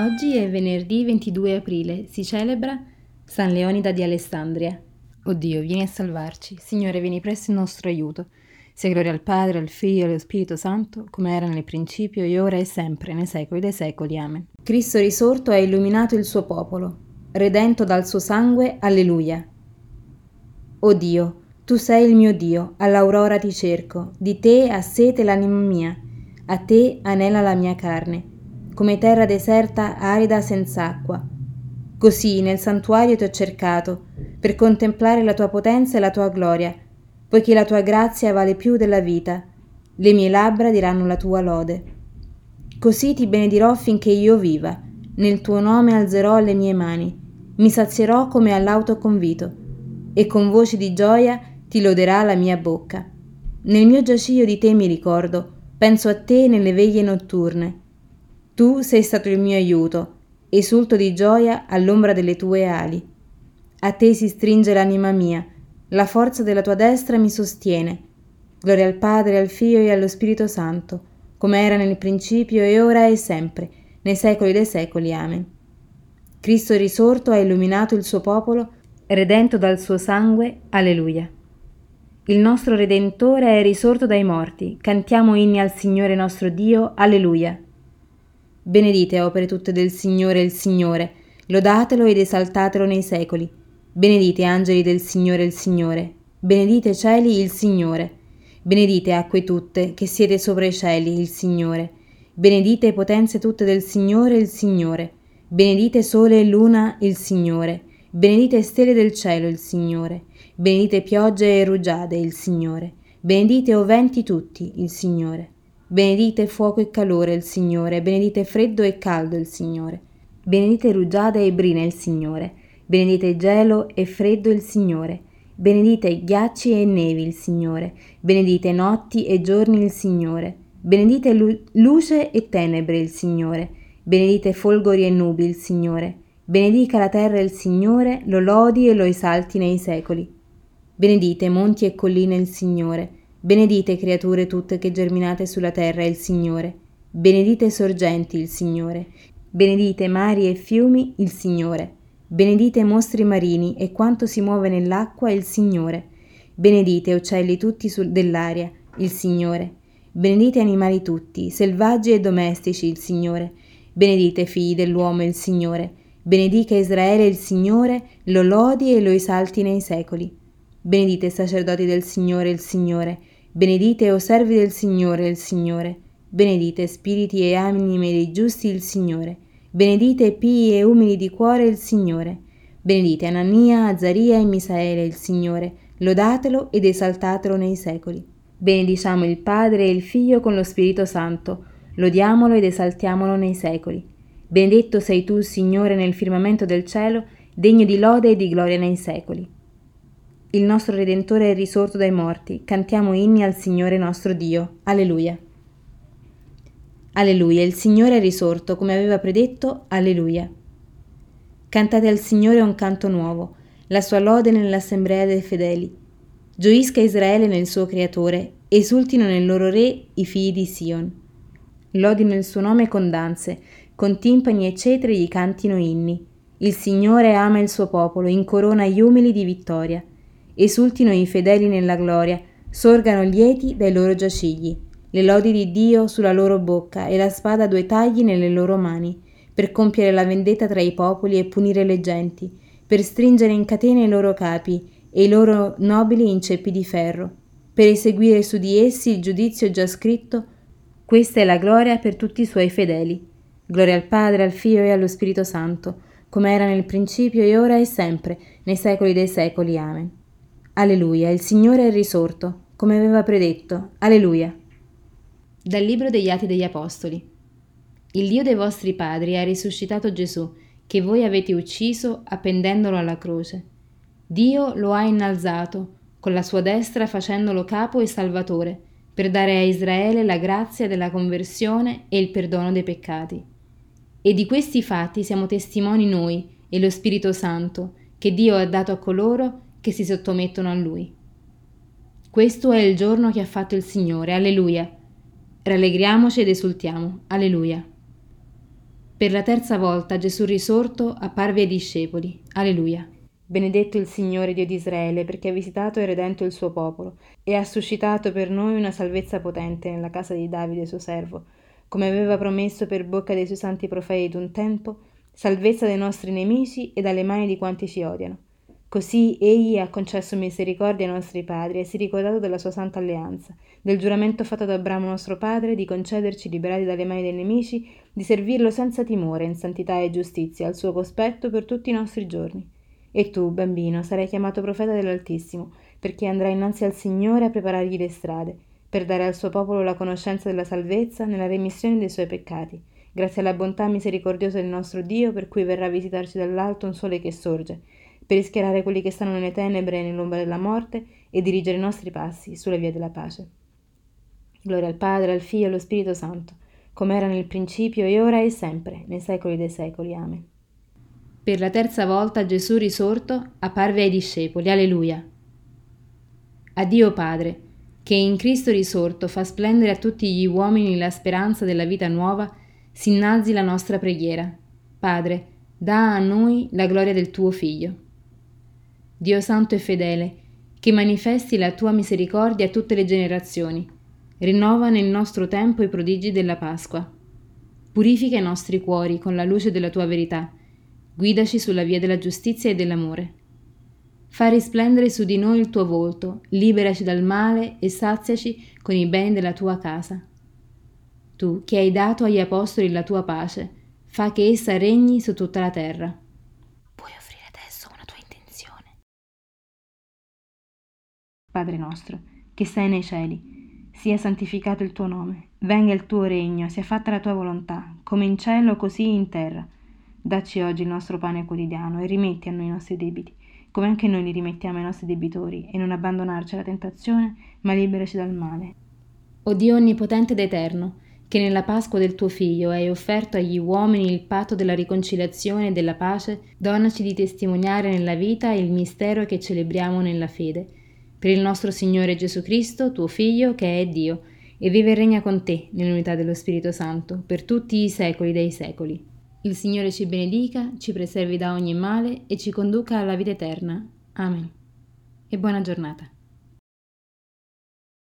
Oggi è venerdì 22 aprile, si celebra San Leonida di Alessandria. O Dio, vieni a salvarci. Signore, vieni presto in nostro aiuto. Sia gloria al Padre, al Figlio e allo Spirito Santo, come era nel principio, e ora e sempre, nei secoli dei secoli. Amen. Cristo risorto ha illuminato il suo popolo, redento dal suo sangue. Alleluia. O Dio, tu sei il mio Dio, all'aurora ti cerco, di te ha sete l'anima mia, a te anela la mia carne come terra deserta arida senza acqua. Così nel santuario ti ho cercato, per contemplare la tua potenza e la tua gloria, poiché la tua grazia vale più della vita, le mie labbra diranno la tua lode. Così ti benedirò finché io viva, nel tuo nome alzerò le mie mani, mi sazierò come all'autoconvito, e con voci di gioia ti loderà la mia bocca. Nel mio giaciglio di te mi ricordo, penso a te nelle veglie notturne, tu sei stato il mio aiuto, esulto di gioia all'ombra delle tue ali. A te si stringe l'anima mia, la forza della tua destra mi sostiene. Gloria al Padre, al Figlio e allo Spirito Santo, come era nel principio e ora e sempre, nei secoli dei secoli. Amen. Cristo risorto ha illuminato il suo popolo, redento dal suo sangue. Alleluia. Il nostro Redentore è risorto dai morti. Cantiamo inni al Signore nostro Dio. Alleluia. Benedite opere tutte del Signore il Signore, lodatelo ed esaltatelo nei secoli. Benedite angeli del Signore il Signore, benedite cieli il Signore. Benedite acque tutte, che siete sopra i cieli, il Signore. Benedite potenze tutte del Signore il Signore. Benedite sole e luna il Signore. Benedite stelle del cielo il Signore. Benedite piogge e rugiade il Signore. Benedite o venti tutti il Signore. Benedite fuoco e calore il Signore, benedite freddo e caldo il Signore. Benedite rugiada e brina il Signore, benedite gelo e freddo il Signore. Benedite ghiacci e nevi il Signore, benedite notti e giorni il Signore. Benedite lu- luce e tenebre il Signore, benedite folgori e nubi il Signore. Benedica la terra il Signore, lo lodi e lo esalti nei secoli. Benedite monti e colline il Signore, Benedite creature tutte che germinate sulla terra il Signore. Benedite sorgenti il Signore. Benedite mari e fiumi il Signore. Benedite mostri marini e quanto si muove nell'acqua il Signore. Benedite uccelli tutti sul, dell'aria il Signore. Benedite animali tutti, selvaggi e domestici il Signore. Benedite figli dell'uomo il Signore. Benedica Israele il Signore, lo lodi e lo esalti nei secoli. Benedite sacerdoti del Signore il Signore, benedite o servi del Signore il Signore, benedite spiriti e anime dei giusti il Signore, benedite pii e umili di cuore il Signore, benedite Anania, Azaria e Misaele il Signore, lodatelo ed esaltatelo nei secoli. Benediciamo il Padre e il Figlio con lo Spirito Santo, lodiamolo ed esaltiamolo nei secoli. Benedetto sei tu, Signore, nel firmamento del cielo, degno di lode e di gloria nei secoli. Il nostro Redentore è risorto dai morti, cantiamo inni al Signore nostro Dio. Alleluia. Alleluia, il Signore è risorto, come aveva predetto. Alleluia. Cantate al Signore un canto nuovo, la sua lode nell'assemblea dei fedeli. Gioisca Israele nel suo Creatore, esultino nel loro Re i figli di Sion. Lodino il suo nome con danze, con timpani e cetri gli cantino inni. Il Signore ama il suo popolo, incorona gli umili di vittoria esultino i fedeli nella gloria, sorgano lieti dai loro giacigli, le lodi di Dio sulla loro bocca e la spada a due tagli nelle loro mani, per compiere la vendetta tra i popoli e punire le genti, per stringere in catene i loro capi e i loro nobili in ceppi di ferro, per eseguire su di essi il giudizio già scritto. Questa è la gloria per tutti i suoi fedeli. Gloria al Padre, al Figlio e allo Spirito Santo, come era nel principio e ora e sempre, nei secoli dei secoli. Amen. Alleluia, il Signore è risorto, come aveva predetto. Alleluia. Dal Libro degli Atti degli Apostoli. Il Dio dei vostri padri ha risuscitato Gesù, che voi avete ucciso appendendolo alla croce. Dio lo ha innalzato, con la sua destra facendolo capo e salvatore, per dare a Israele la grazia della conversione e il perdono dei peccati. E di questi fatti siamo testimoni noi e lo Spirito Santo, che Dio ha dato a coloro che si sottomettono a Lui. Questo è il giorno che ha fatto il Signore, alleluia. Rallegriamoci ed esultiamo, alleluia. Per la terza volta Gesù risorto apparve ai discepoli. Alleluia. Benedetto il Signore Dio di Israele, perché ha visitato e redento il suo popolo, e ha suscitato per noi una salvezza potente nella casa di Davide suo servo, come aveva promesso per bocca dei suoi santi profeti d'un tempo, salvezza dai nostri nemici e dalle mani di quanti ci odiano. Così egli ha concesso misericordia ai nostri padri e si è ricordato della sua santa alleanza, del giuramento fatto ad Abramo nostro padre di concederci, liberati dalle mani dei nemici, di servirlo senza timore, in santità e giustizia, al suo cospetto per tutti i nostri giorni. E tu, bambino, sarai chiamato profeta dell'Altissimo, perché andrai innanzi al Signore a preparargli le strade, per dare al suo popolo la conoscenza della salvezza nella remissione dei suoi peccati, grazie alla bontà misericordiosa del nostro Dio, per cui verrà a visitarci dall'alto un sole che sorge, per rischiarare quelli che stanno nelle tenebre e nell'ombra della morte e dirigere i nostri passi sulle vie della pace. Gloria al Padre, al Figlio e allo Spirito Santo, come era nel principio e ora e sempre, nei secoli dei secoli. Amen. Per la terza volta Gesù risorto apparve ai discepoli. Alleluia. Addio Padre, che in Cristo risorto fa splendere a tutti gli uomini la speranza della vita nuova, si innalzi la nostra preghiera. Padre, da a noi la gloria del tuo Figlio. Dio santo e fedele, che manifesti la tua misericordia a tutte le generazioni. Rinnova nel nostro tempo i prodigi della Pasqua. Purifica i nostri cuori con la luce della tua verità. Guidaci sulla via della giustizia e dell'amore. Fa risplendere su di noi il tuo volto, liberaci dal male e saziaci con i beni della tua casa. Tu, che hai dato agli apostoli la tua pace, fa che essa regni su tutta la terra. Padre nostro, che sei nei cieli, sia santificato il tuo nome, venga il tuo regno, sia fatta la tua volontà, come in cielo così in terra. Dacci oggi il nostro pane quotidiano e rimetti a noi i nostri debiti, come anche noi li rimettiamo ai nostri debitori, e non abbandonarci alla tentazione, ma liberaci dal male. O Dio onnipotente ed eterno, che nella Pasqua del tuo Figlio hai offerto agli uomini il patto della riconciliazione e della pace, donaci di testimoniare nella vita il mistero che celebriamo nella fede per il nostro Signore Gesù Cristo, tuo Figlio, che è Dio, e vive e regna con te nell'unità dello Spirito Santo, per tutti i secoli dei secoli. Il Signore ci benedica, ci preservi da ogni male e ci conduca alla vita eterna. Amen. E buona giornata.